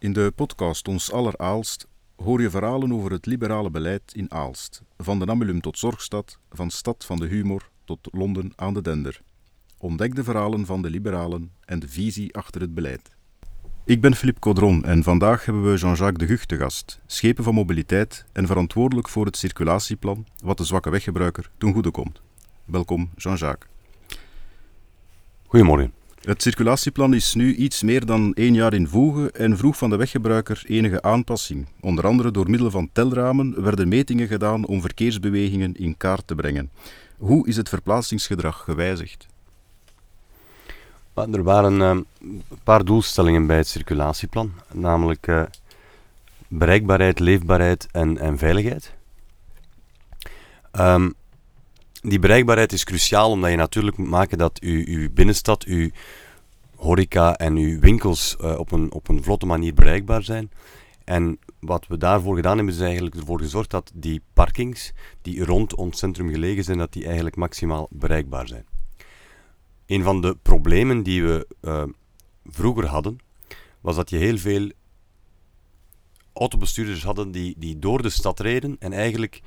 In de podcast Ons Aller Aalst hoor je verhalen over het liberale beleid in Aalst. Van de Namulum tot Zorgstad, van Stad van de Humor tot Londen aan de Dender. Ontdek de verhalen van de liberalen en de visie achter het beleid. Ik ben Philippe Caudron en vandaag hebben we Jean-Jacques de Gucht te gast, schepen van mobiliteit en verantwoordelijk voor het circulatieplan wat de zwakke weggebruiker ten goede komt. Welkom, Jean-Jacques. Goedemorgen. Het circulatieplan is nu iets meer dan één jaar in voege en vroeg van de weggebruiker enige aanpassing. Onder andere door middel van telramen werden metingen gedaan om verkeersbewegingen in kaart te brengen. Hoe is het verplaatsingsgedrag gewijzigd? Er waren uh, een paar doelstellingen bij het circulatieplan, namelijk uh, bereikbaarheid, leefbaarheid en, en veiligheid. Um, die bereikbaarheid is cruciaal omdat je natuurlijk moet maken dat uw, uw binnenstad, uw horeca en uw winkels uh, op, een, op een vlotte manier bereikbaar zijn. En wat we daarvoor gedaan hebben, is eigenlijk ervoor gezorgd dat die parkings die rond ons centrum gelegen zijn, dat die eigenlijk maximaal bereikbaar zijn. Een van de problemen die we uh, vroeger hadden, was dat je heel veel autobestuurders hadden die, die door de stad reden en eigenlijk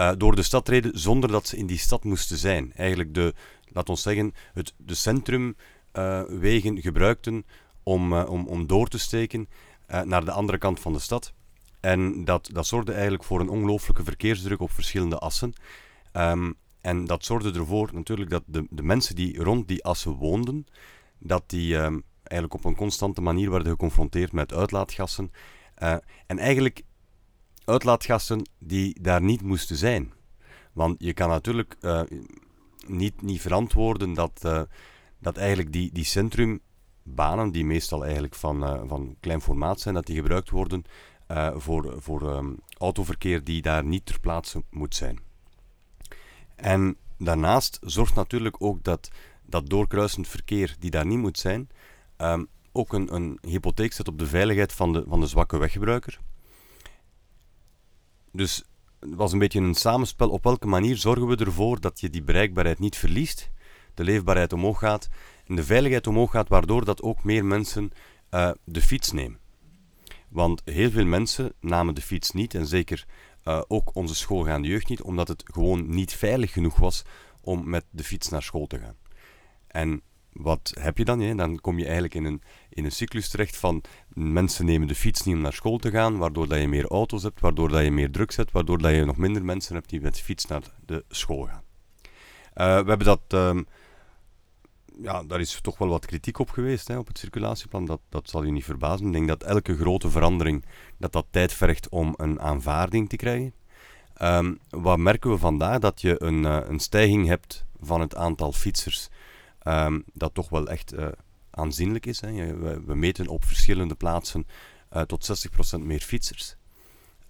uh, door de stad reden zonder dat ze in die stad moesten zijn. Eigenlijk de, laat ons zeggen, het, de centrumwegen uh, gebruikten om, uh, om, om door te steken naar de andere kant van de stad. En dat, dat zorgde eigenlijk voor een ongelooflijke verkeersdruk op verschillende assen. Um, en dat zorgde ervoor natuurlijk dat de, de mensen die rond die assen woonden, dat die um, eigenlijk op een constante manier werden geconfronteerd met uitlaatgassen. en eigenlijk uitlaatgassen die daar niet moesten zijn. Want je kan natuurlijk uh, niet, niet verantwoorden dat, uh, dat eigenlijk die, die centrumbanen, die meestal eigenlijk van, uh, van klein formaat zijn, dat die gebruikt worden voor, voor um, autoverkeer die daar niet ter plaatse moet zijn. En daarnaast zorgt natuurlijk ook dat dat doorkruisend verkeer die daar niet moet zijn, um, ook een, een hypotheek zet op de veiligheid van de, van de zwakke weggebruiker. Dus het was een beetje een samenspel. Op welke manier zorgen we ervoor dat je die bereikbaarheid niet verliest, de leefbaarheid omhoog gaat en de veiligheid omhoog gaat, waardoor dat ook meer mensen uh, de fiets nemen. Want heel veel mensen namen de fiets niet, en zeker uh, ook onze schoolgaande jeugd niet, omdat het gewoon niet veilig genoeg was om met de fiets naar school te gaan. En wat heb je dan? Dan kom je eigenlijk in een, in een cyclus terecht van mensen nemen de fiets niet om naar school te gaan, waardoor dat je meer auto's hebt, waardoor dat je meer druk zet, waardoor dat je nog minder mensen hebt die met de fiets naar de school gaan. Uh, we hebben dat, um, ja, daar is toch wel wat kritiek op geweest hè, op het circulatieplan, dat, dat zal je niet verbazen. Ik denk dat elke grote verandering, dat dat tijd vergt om een aanvaarding te krijgen. Um, wat merken we vandaag? Dat je een, uh, een stijging hebt van het aantal fietsers um, dat toch wel echt uh, aanzienlijk is. Hè. We, meten op verschillende plaatsen uh, tot 60% meer fietsers.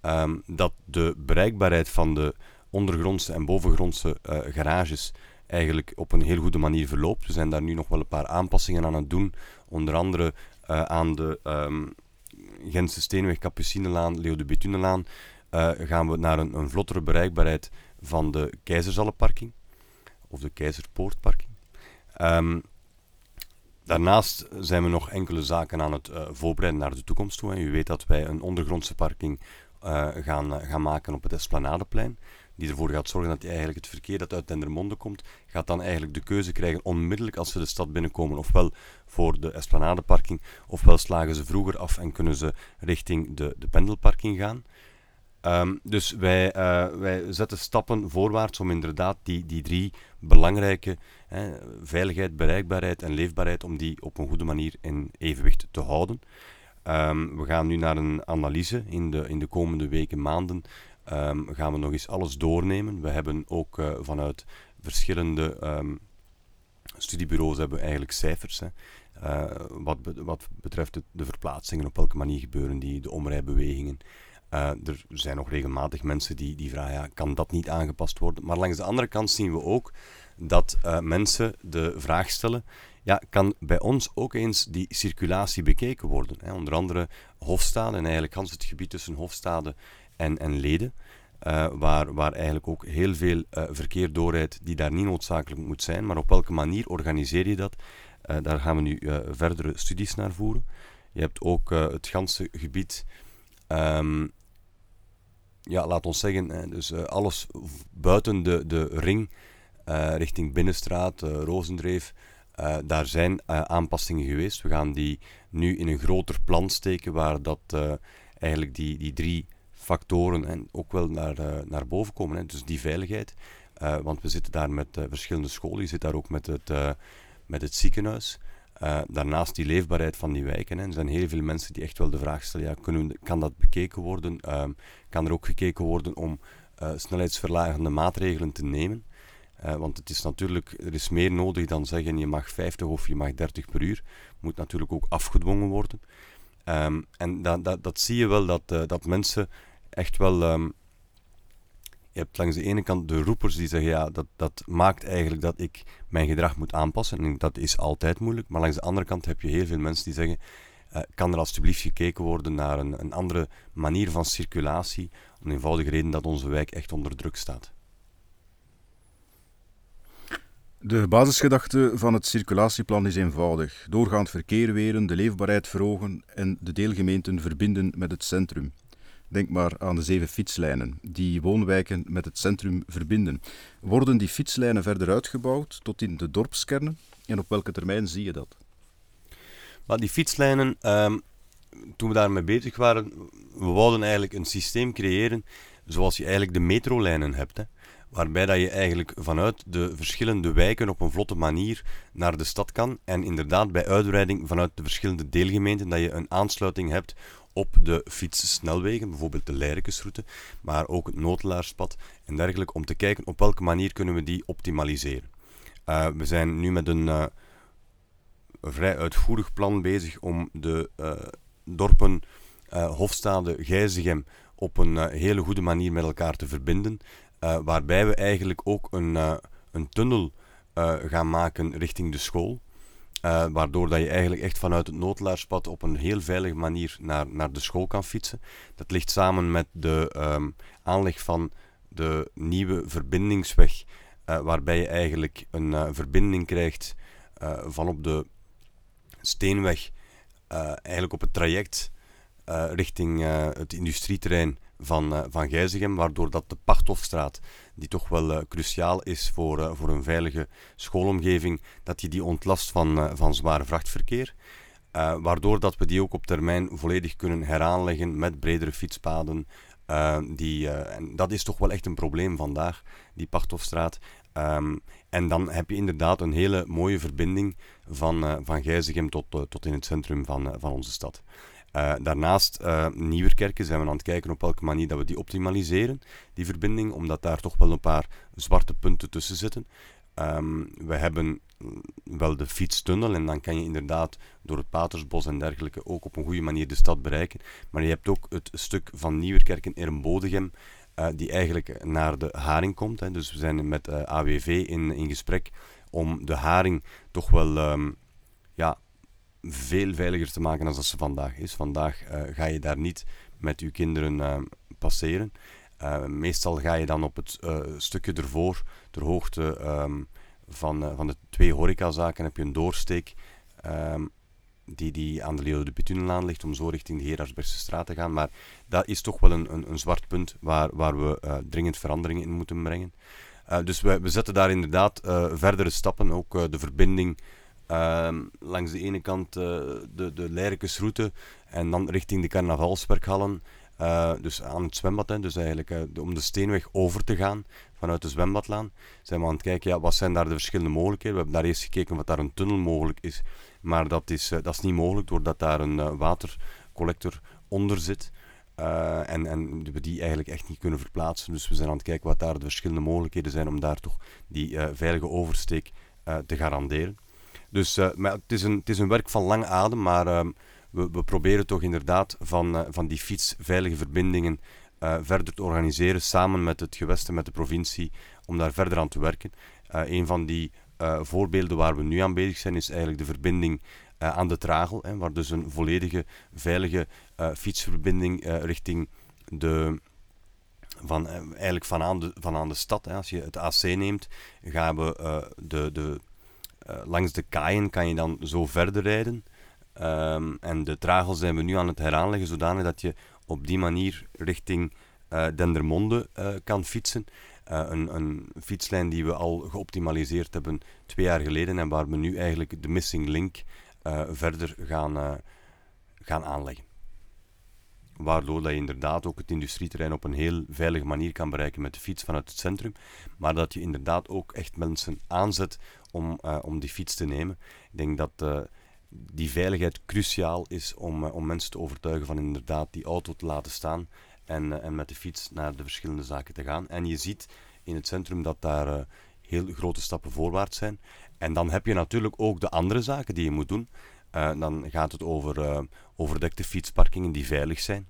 Um, dat de bereikbaarheid van de ondergrondse en bovengrondse uh, garages eigenlijk op een heel goede manier verloopt. We zijn daar nu nog wel een paar aanpassingen aan het doen. Onder andere aan de um, Gentse Steenweg, Capucinelaan, Leo de Betunelaan gaan we naar een, een vlottere bereikbaarheid van de Keizerzalenparking of de Keizerpoortparking. Um, daarnaast zijn we nog enkele zaken aan het uh, voorbereiden naar de toekomst toe. En u weet dat wij een ondergrondse parking uh, gaan, uh, gaan maken op het Esplanadeplein. Die ervoor gaat zorgen dat eigenlijk het verkeer dat uit Dendermonde komt, gaat dan eigenlijk de keuze krijgen onmiddellijk als ze de stad binnenkomen, ofwel voor de Esplanadeparking, ofwel slagen ze vroeger af en kunnen ze richting de, de pendelparking gaan. Um, dus wij, wij zetten stappen voorwaarts om inderdaad die, die drie belangrijke veiligheid, bereikbaarheid en leefbaarheid, om die op een goede manier in evenwicht te houden. Um, we gaan nu naar een analyse in de, in de komende weken, maanden. Um, gaan we nog eens alles doornemen. We hebben ook uh, vanuit verschillende studiebureaus hebben eigenlijk cijfers. Hè. Uh, wat, wat betreft de verplaatsingen, op welke manier gebeuren die, de omrijbewegingen. Uh, er zijn nog regelmatig mensen die, die vragen, kan dat niet aangepast worden? Maar langs de andere kant zien we ook dat uh, mensen de vraag stellen, ja, kan bij ons ook eens die circulatie bekeken worden? Hè? Onder andere Hofstade en eigenlijk gans het gebied tussen Hofstade en, en Leden. Uh, waar, waar eigenlijk ook heel veel verkeer doorrijdt die daar niet noodzakelijk moet zijn. Maar op welke manier organiseer je dat? daar gaan we nu verdere studies naar voeren. Je hebt ook het ganse gebied, ehm, ja, laat ons zeggen, dus alles buiten de, de ring, richting Binnenstraat, Rozendreef, daar zijn aanpassingen geweest. We gaan die nu in een groter plan steken waar dat eigenlijk die, die drie factoren en ook wel naar, naar boven komen. Hè. Dus die veiligheid. Want we zitten daar met verschillende scholen. Je zit daar ook met het, met het ziekenhuis. Daarnaast die leefbaarheid van die wijken. Hè. Er zijn heel veel mensen die echt wel de vraag stellen: ja, kunnen, kan dat bekeken worden? Ehm, kan er ook gekeken worden om snelheidsverlagende maatregelen te nemen? want het is natuurlijk, er is meer nodig dan zeggen je mag 50 of je mag 30 per uur. Moet natuurlijk ook afgedwongen worden. Um, en dat, dat, dat zie je wel dat, dat mensen echt wel. Ehm, je hebt langs de ene kant de roepers die zeggen: ja, dat, dat maakt eigenlijk dat ik mijn gedrag moet aanpassen. En dat is altijd moeilijk. Maar langs de andere kant heb je heel veel mensen die zeggen: uh, kan er alsjeblieft gekeken worden naar een, een andere manier van circulatie? Om eenvoudige reden dat onze wijk echt onder druk staat. De basisgedachte van het circulatieplan is eenvoudig: doorgaand verkeer weren, de leefbaarheid verhogen en de deelgemeenten verbinden met het centrum. Denk maar aan de zeven fietslijnen die woonwijken met het centrum verbinden. Worden die fietslijnen verder uitgebouwd tot in de dorpskernen? En op welke termijn zie je dat? Maar die fietslijnen, ehm, toen we daarmee bezig waren, we wouden eigenlijk een systeem creëren zoals je eigenlijk de metrolijnen hebt. Hè waarbij dat je eigenlijk vanuit de verschillende wijken op een vlotte manier naar de stad kan. En inderdaad bij uitbreiding vanuit de verschillende deelgemeenten dat je een aansluiting hebt op de fietssnelwegen, bijvoorbeeld de Leirikesroute, maar ook het Notelaarspad en dergelijke, om te kijken op welke manier kunnen we die optimaliseren. Uh, we zijn nu met een uh, vrij uitvoerig plan bezig om de uh, dorpen Hofstade, Gijzegem op een hele goede manier met elkaar te verbinden, waarbij we eigenlijk ook een, een tunnel gaan maken richting de school. Uh, waardoor dat je eigenlijk echt vanuit het noodlaarspad op een heel veilige manier naar, naar de school kan fietsen. Dat ligt samen met de um, aanleg van de nieuwe verbindingsweg, uh, waarbij je eigenlijk een uh, verbinding krijgt van op de Steenweg, eigenlijk op het traject richting het industrieterrein van, uh, van waardoor dat de Pachthofstraat, die toch wel uh, cruciaal is voor, uh, voor een veilige schoolomgeving, dat je die ontlast van, van zwaar vrachtverkeer. waardoor dat we die ook op termijn volledig kunnen heraanleggen met bredere fietspaden. die, en dat is toch wel echt een probleem vandaag, die Pachthofstraat. Um, en dan heb je inderdaad een hele mooie verbinding van, van Gijzegem tot, tot in het centrum van, van onze stad. Uh, daarnaast, uh, Nieuwerkerken zijn we aan het kijken op welke manier dat we die optimaliseren, die verbinding, omdat daar toch wel een paar zwarte punten tussen zitten. Um, we hebben wel de fietstunnel en dan kan je inderdaad door het Patersbos en dergelijke ook op een goede manier de stad bereiken. Maar je hebt ook het stuk van Nieuwerkerken Ermbodegem, uh, die eigenlijk naar de Haring komt. Hè. Dus we zijn met AWV in, in gesprek om de Haring toch wel ja, veel veiliger te maken dan dat ze vandaag is. Vandaag uh, ga je daar niet met je kinderen uh, passeren. Uh, meestal ga je dan op het stukje ervoor, ter hoogte um, van, van de twee horecazaken, heb je een doorsteek um, die, die aan de Leo de Petunelaan ligt, om zo richting de Gerardsbergse straat te gaan. Maar dat is toch wel een, een, een zwart punt waar, waar we dringend veranderingen in moeten brengen. dus we, we zetten daar inderdaad verdere stappen, ook de verbinding Ehm, langs de ene kant uh, de, de en dan richting de carnavalswerkhallen. Uh, dus aan het zwembad, hè, dus eigenlijk uh, om de Steenweg over te gaan vanuit de zwembadlaan, zijn we aan het kijken, ja, wat zijn daar de verschillende mogelijkheden. We hebben daar eerst gekeken wat daar een tunnel mogelijk is, maar dat is, dat is niet mogelijk doordat daar een watercollector onder zit. en, en we die eigenlijk echt niet kunnen verplaatsen. Dus we zijn aan het kijken wat daar de verschillende mogelijkheden zijn om daar toch die veilige oversteek te garanderen. Dus uh, maar het, is een, het is een werk van lang adem, maar uh, we, we, proberen toch inderdaad van, uh, van die fietsveilige verbindingen verder te organiseren, samen met het gewest en met de provincie, om daar verder aan te werken. een van die voorbeelden waar we nu aan bezig zijn, is eigenlijk de verbinding aan de Tragel, hè, waar dus een volledige veilige fietsverbinding richting de, van, eigenlijk van aan de, van aan de stad. Hè. Als je het AC neemt, gaan we de, de langs de kaaien kan je dan zo verder rijden. Ehm, en de tragels zijn we nu aan het heraanleggen, zodanig dat je op die manier richting uh, Dendermonde kan fietsen. een, een, fietslijn die we al geoptimaliseerd hebben twee jaar geleden en waar we nu eigenlijk de missing link verder gaan, gaan aanleggen. Waardoor dat je inderdaad ook het industrieterrein op een heel veilige manier kan bereiken met de fiets vanuit het centrum. Maar dat je inderdaad ook echt mensen aanzet om, uh, om die fiets te nemen. Ik denk dat uh, die veiligheid cruciaal is om, uh, om mensen te overtuigen van inderdaad die auto te laten staan en, en met de fiets naar de verschillende zaken te gaan. En je ziet in het centrum dat daar heel grote stappen voorwaarts zijn. En dan heb je natuurlijk ook de andere zaken die je moet doen. Dan gaat het over overdekte fietsparkingen die veilig zijn.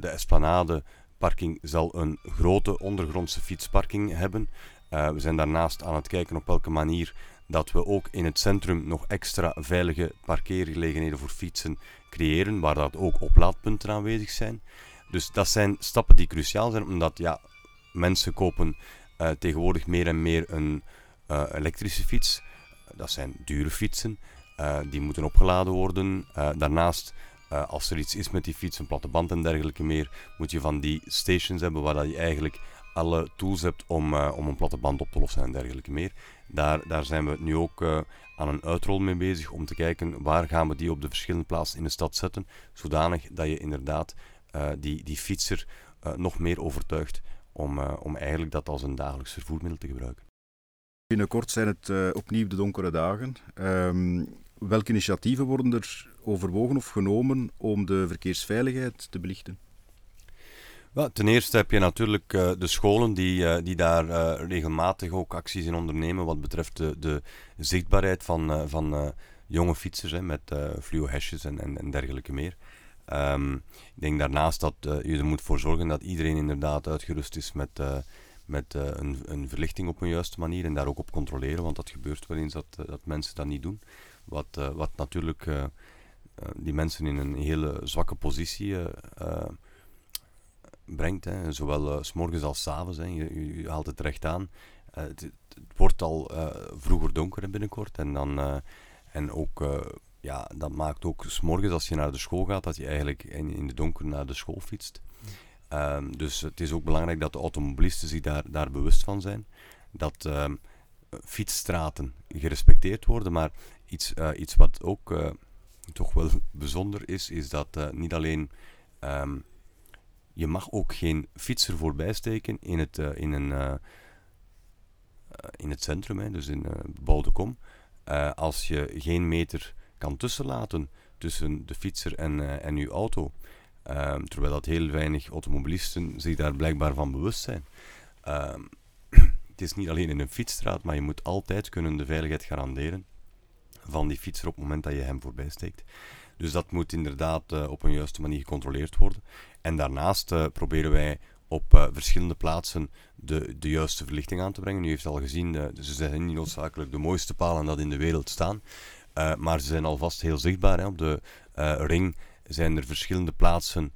De Esplanade-parking zal een grote ondergrondse fietsparking hebben. We zijn daarnaast aan het kijken op welke manier dat we ook in het centrum nog extra veilige parkeergelegenheden voor fietsen creëren, waar dat ook oplaadpunten aanwezig zijn. Dus dat zijn stappen die cruciaal zijn, omdat ja, mensen kopen tegenwoordig meer en meer een elektrische fiets. Dat zijn dure fietsen. Die moeten opgeladen worden. Daarnaast, als er iets is met die fiets, een platte band en dergelijke meer, moet je van die stations hebben waar dat je eigenlijk alle tools hebt om, om een platte band op te lossen en dergelijke meer. Daar, daar zijn we nu ook aan een uitrol mee bezig om te kijken waar gaan we die op de verschillende plaatsen in de stad zetten, zodanig dat je inderdaad die, die fietser nog meer overtuigt om, om eigenlijk dat als een dagelijks vervoermiddel te gebruiken. Binnenkort zijn het opnieuw de donkere dagen. Um, welke initiatieven worden er overwogen of genomen om de verkeersveiligheid te belichten? Ten eerste heb je natuurlijk uh, de scholen die, uh, die daar uh, regelmatig ook acties in ondernemen wat betreft de, de zichtbaarheid van, van jonge fietsers hè, met fluo hesjes en, en, en, dergelijke meer. Um, ik denk daarnaast dat je er moet voor zorgen dat iedereen inderdaad uitgerust is met met een, een, verlichting op een juiste manier en daar ook op controleren, want dat gebeurt wel eens dat, dat mensen dat niet doen. Wat, wat natuurlijk die mensen in een hele zwakke positie brengt, hè. zowel s morgens als s avonds. Hè. Je, je, haalt het recht aan. Het, het, wordt al vroeger donker binnenkort en, dan, en ook ja, dat maakt ook s morgens als je naar de school gaat, dat je eigenlijk in, in de donker naar de school fietst. Um, dus het is ook belangrijk dat de automobilisten zich daar, daar bewust van zijn. Dat um, fietsstraten gerespecteerd worden. Maar iets, iets wat ook toch wel bijzonder is, is dat niet alleen. Um, je mag ook geen fietser voorbij steken in het, in een, in het centrum, hè, dus in bebouwde kom. als je geen meter kan tussenlaten tussen de fietser en, en uw auto. Um, terwijl dat heel weinig automobilisten zich daar blijkbaar van bewust zijn. Um, het is niet alleen in een fietsstraat, maar je moet altijd kunnen de veiligheid garanderen van die fietser op het moment dat je hem voorbij steekt. Dus dat moet inderdaad uh, op een juiste manier gecontroleerd worden. En daarnaast uh, proberen wij op uh, verschillende plaatsen de, de juiste verlichting aan te brengen. U heeft al gezien, ze zijn niet noodzakelijk de mooiste palen dat in de wereld staan. maar ze zijn alvast heel zichtbaar hè, op de ring zijn er verschillende plaatsen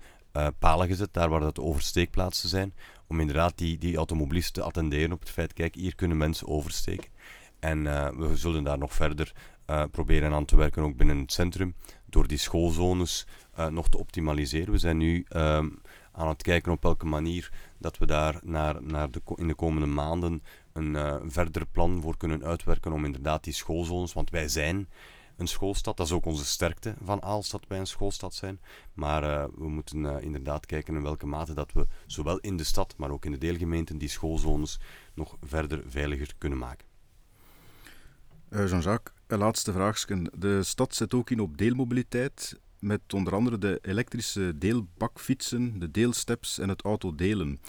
palen gezet, daar waar dat oversteekplaatsen zijn, om inderdaad die, die automobilisten te attenderen op het feit, kijk, hier kunnen mensen oversteken. En we zullen daar nog verder uh, proberen aan te werken, ook binnen het centrum, door die schoolzones nog te optimaliseren. We zijn nu ehm, aan het kijken op welke manier dat we daar naar, naar de, in de komende maanden een verder plan voor kunnen uitwerken om inderdaad die schoolzones, want wij zijn een schoolstad. Dat is ook onze sterkte van Aalst, dat wij een schoolstad zijn. Maar we moeten inderdaad kijken in welke mate dat we zowel in de stad, maar ook in de deelgemeenten die schoolzones nog verder veiliger kunnen maken. Uh, Jean-Jacques, een laatste vraagje. De stad zet ook in op deelmobiliteit, met onder andere de elektrische deelbakfietsen, de deelsteps en het autodelen.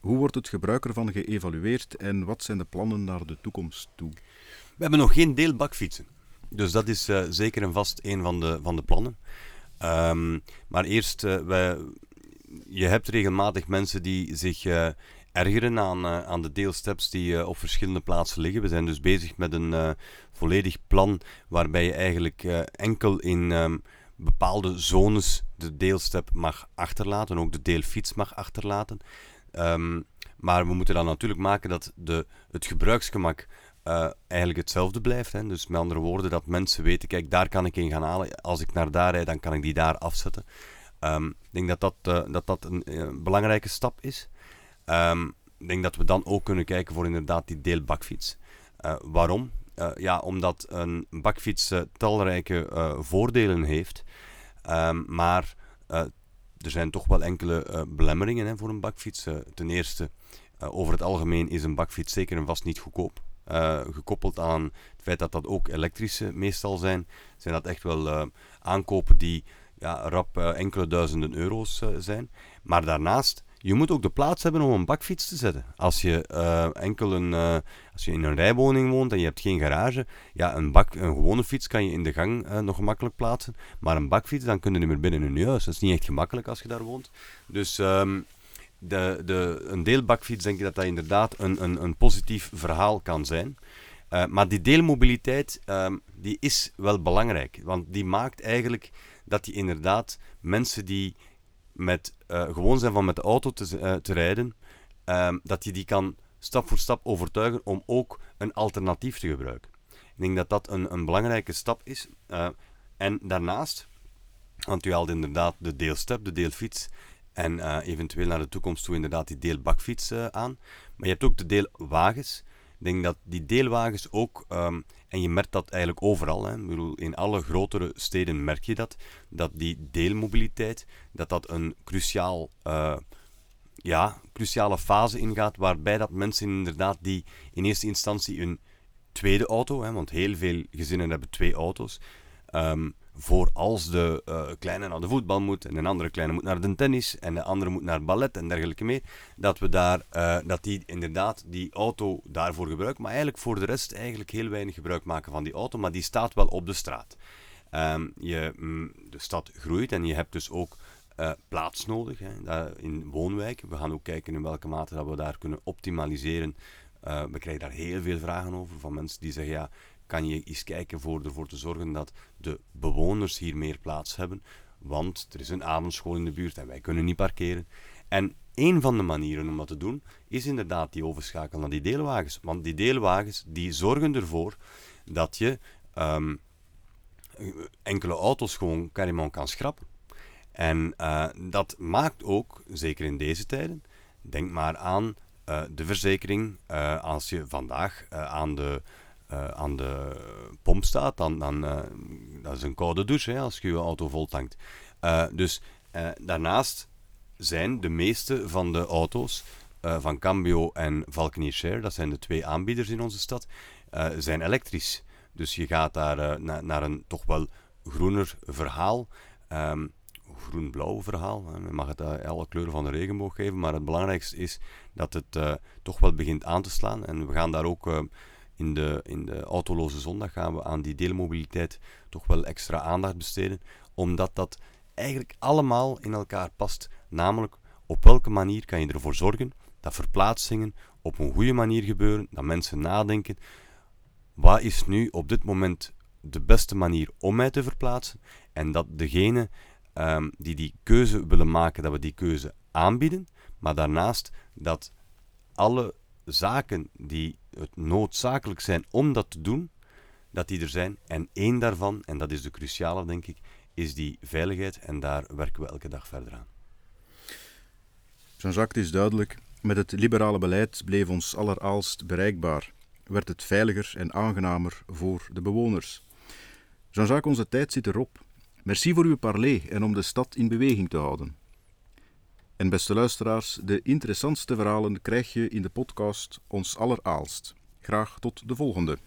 Hoe wordt het gebruik ervan geëvalueerd en wat zijn de plannen naar de toekomst toe? We hebben nog geen deelbakfietsen. Dus dat is uh, zeker en vast een van de, van de plannen. Um, maar eerst, uh, wij, je hebt regelmatig mensen die zich uh, ergeren aan, aan de deelsteps die op verschillende plaatsen liggen. We zijn dus bezig met een volledig plan waarbij je eigenlijk enkel in um, bepaalde zones de deelstep mag achterlaten, ook de deelfiets mag achterlaten. Um, maar we moeten dan natuurlijk maken dat de, het gebruiksgemak eigenlijk hetzelfde blijft. Hè. Dus met andere woorden, dat mensen weten, kijk, daar kan ik in gaan halen. Als ik naar daar rijd, dan kan ik die daar afzetten. Um, ik denk dat dat, dat, dat een, belangrijke stap is. Um, ik denk dat we dan ook kunnen kijken voor inderdaad die deelbakfiets. Uh, waarom? ja, omdat een bakfiets talrijke voordelen heeft. Um, maar er zijn toch wel enkele belemmeringen hè, voor een bakfiets. ten eerste, over het algemeen is een bakfiets zeker en vast niet goedkoop. Gekoppeld aan het feit dat dat ook elektrische meestal zijn, zijn dat echt wel aankopen die ja, rap enkele duizenden euro's zijn. Maar daarnaast, je moet ook de plaats hebben om een bakfiets te zetten. Als je, enkel een, als je in een rijwoning woont en je hebt geen garage, ja, een, bak, een gewone fiets kan je in de gang nog gemakkelijk plaatsen. Maar een bakfiets, dan kun je niet meer binnen in huis. Dat is niet echt gemakkelijk als je daar woont. Dus... Um, de, de, een deelbakfiets denk ik dat dat inderdaad een, een, een positief verhaal kan zijn. Maar die deelmobiliteit uh, die is wel belangrijk. Want die maakt eigenlijk dat je inderdaad mensen die met, uh, gewoon zijn van met de auto te, uh, te rijden, ehm, dat je die kan stap voor stap overtuigen om ook een alternatief te gebruiken. Ik denk dat dat een, een belangrijke stap is. en daarnaast, want u haalde inderdaad de deelstep, de deelfiets. En eventueel naar de toekomst toe inderdaad die deelbakfiets aan. Maar je hebt ook de deelwagens. Denk dat die deelwagens ook, um, en je merkt dat eigenlijk overal, hè, in alle grotere steden merk je dat, dat die deelmobiliteit, dat dat een cruciaal, uh, ja, cruciale fase ingaat, waarbij dat mensen inderdaad die in eerste instantie een tweede auto, hè, want heel veel gezinnen hebben twee auto's, um, voor als de uh, kleine naar de voetbal moet en een andere kleine moet naar de tennis en de andere moet naar ballet en dergelijke meer, dat we daar, uh, dat die inderdaad die auto daarvoor gebruiken, maar eigenlijk voor de rest eigenlijk heel weinig gebruik maken van die auto, maar die staat wel op de straat. Um, je, mm, de stad groeit en je hebt dus ook uh, plaats nodig hè, in woonwijken. We gaan ook kijken in welke mate dat we daar kunnen optimaliseren. we krijgen daar heel veel vragen over van mensen die zeggen ja, kan je eens kijken voor ervoor te zorgen dat de bewoners hier meer plaats hebben. Want er is een avondschool in de buurt en wij kunnen niet parkeren. En een van de manieren om dat te doen is inderdaad die overschakel naar die deelwagens. Want die deelwagens die zorgen ervoor dat je um, enkele auto's gewoon carrément kan schrappen. En uh, dat maakt ook, zeker in deze tijden, denk maar aan uh, de verzekering. Uh, als je vandaag aan de uh, aan de pomp staat, dan, dan uh, dat is een koude douche hè, als je je auto vol tankt. Uh, dus daarnaast zijn de meeste van de auto's van Cambio en Valkyrie Share, dat zijn de twee aanbieders in onze stad, zijn elektrisch. Dus je gaat daar na, naar een toch wel groener verhaal. Um, groen-blauw verhaal. Je mag het alle kleuren van de regenboog geven, maar het belangrijkste is dat het toch wel begint aan te slaan. En we gaan daar ook in de, in de autoloze zondag gaan we aan die deelmobiliteit toch wel extra aandacht besteden, omdat dat eigenlijk allemaal in elkaar past. Namelijk, op welke manier kan je ervoor zorgen dat verplaatsingen op een goede manier gebeuren, dat mensen nadenken, wat is nu op dit moment de beste manier om mij te verplaatsen, en dat degene um, die die keuze willen maken, dat we die keuze aanbieden, maar daarnaast dat alle zaken die het noodzakelijk zijn om dat te doen, dat die er zijn. En één daarvan, en dat is de cruciale denk ik, is die veiligheid. En daar werken we elke dag verder aan. Jean-Jacques, is duidelijk. Met het liberale beleid bleef ons alleraalst bereikbaar. Werd het veiliger en aangenamer voor de bewoners. Jean-Jacques, onze tijd zit erop. Merci voor uw parley en om de stad in beweging te houden. En beste luisteraars, de interessantste verhalen krijg je in de podcast Ons Alleraalst. Graag tot de volgende.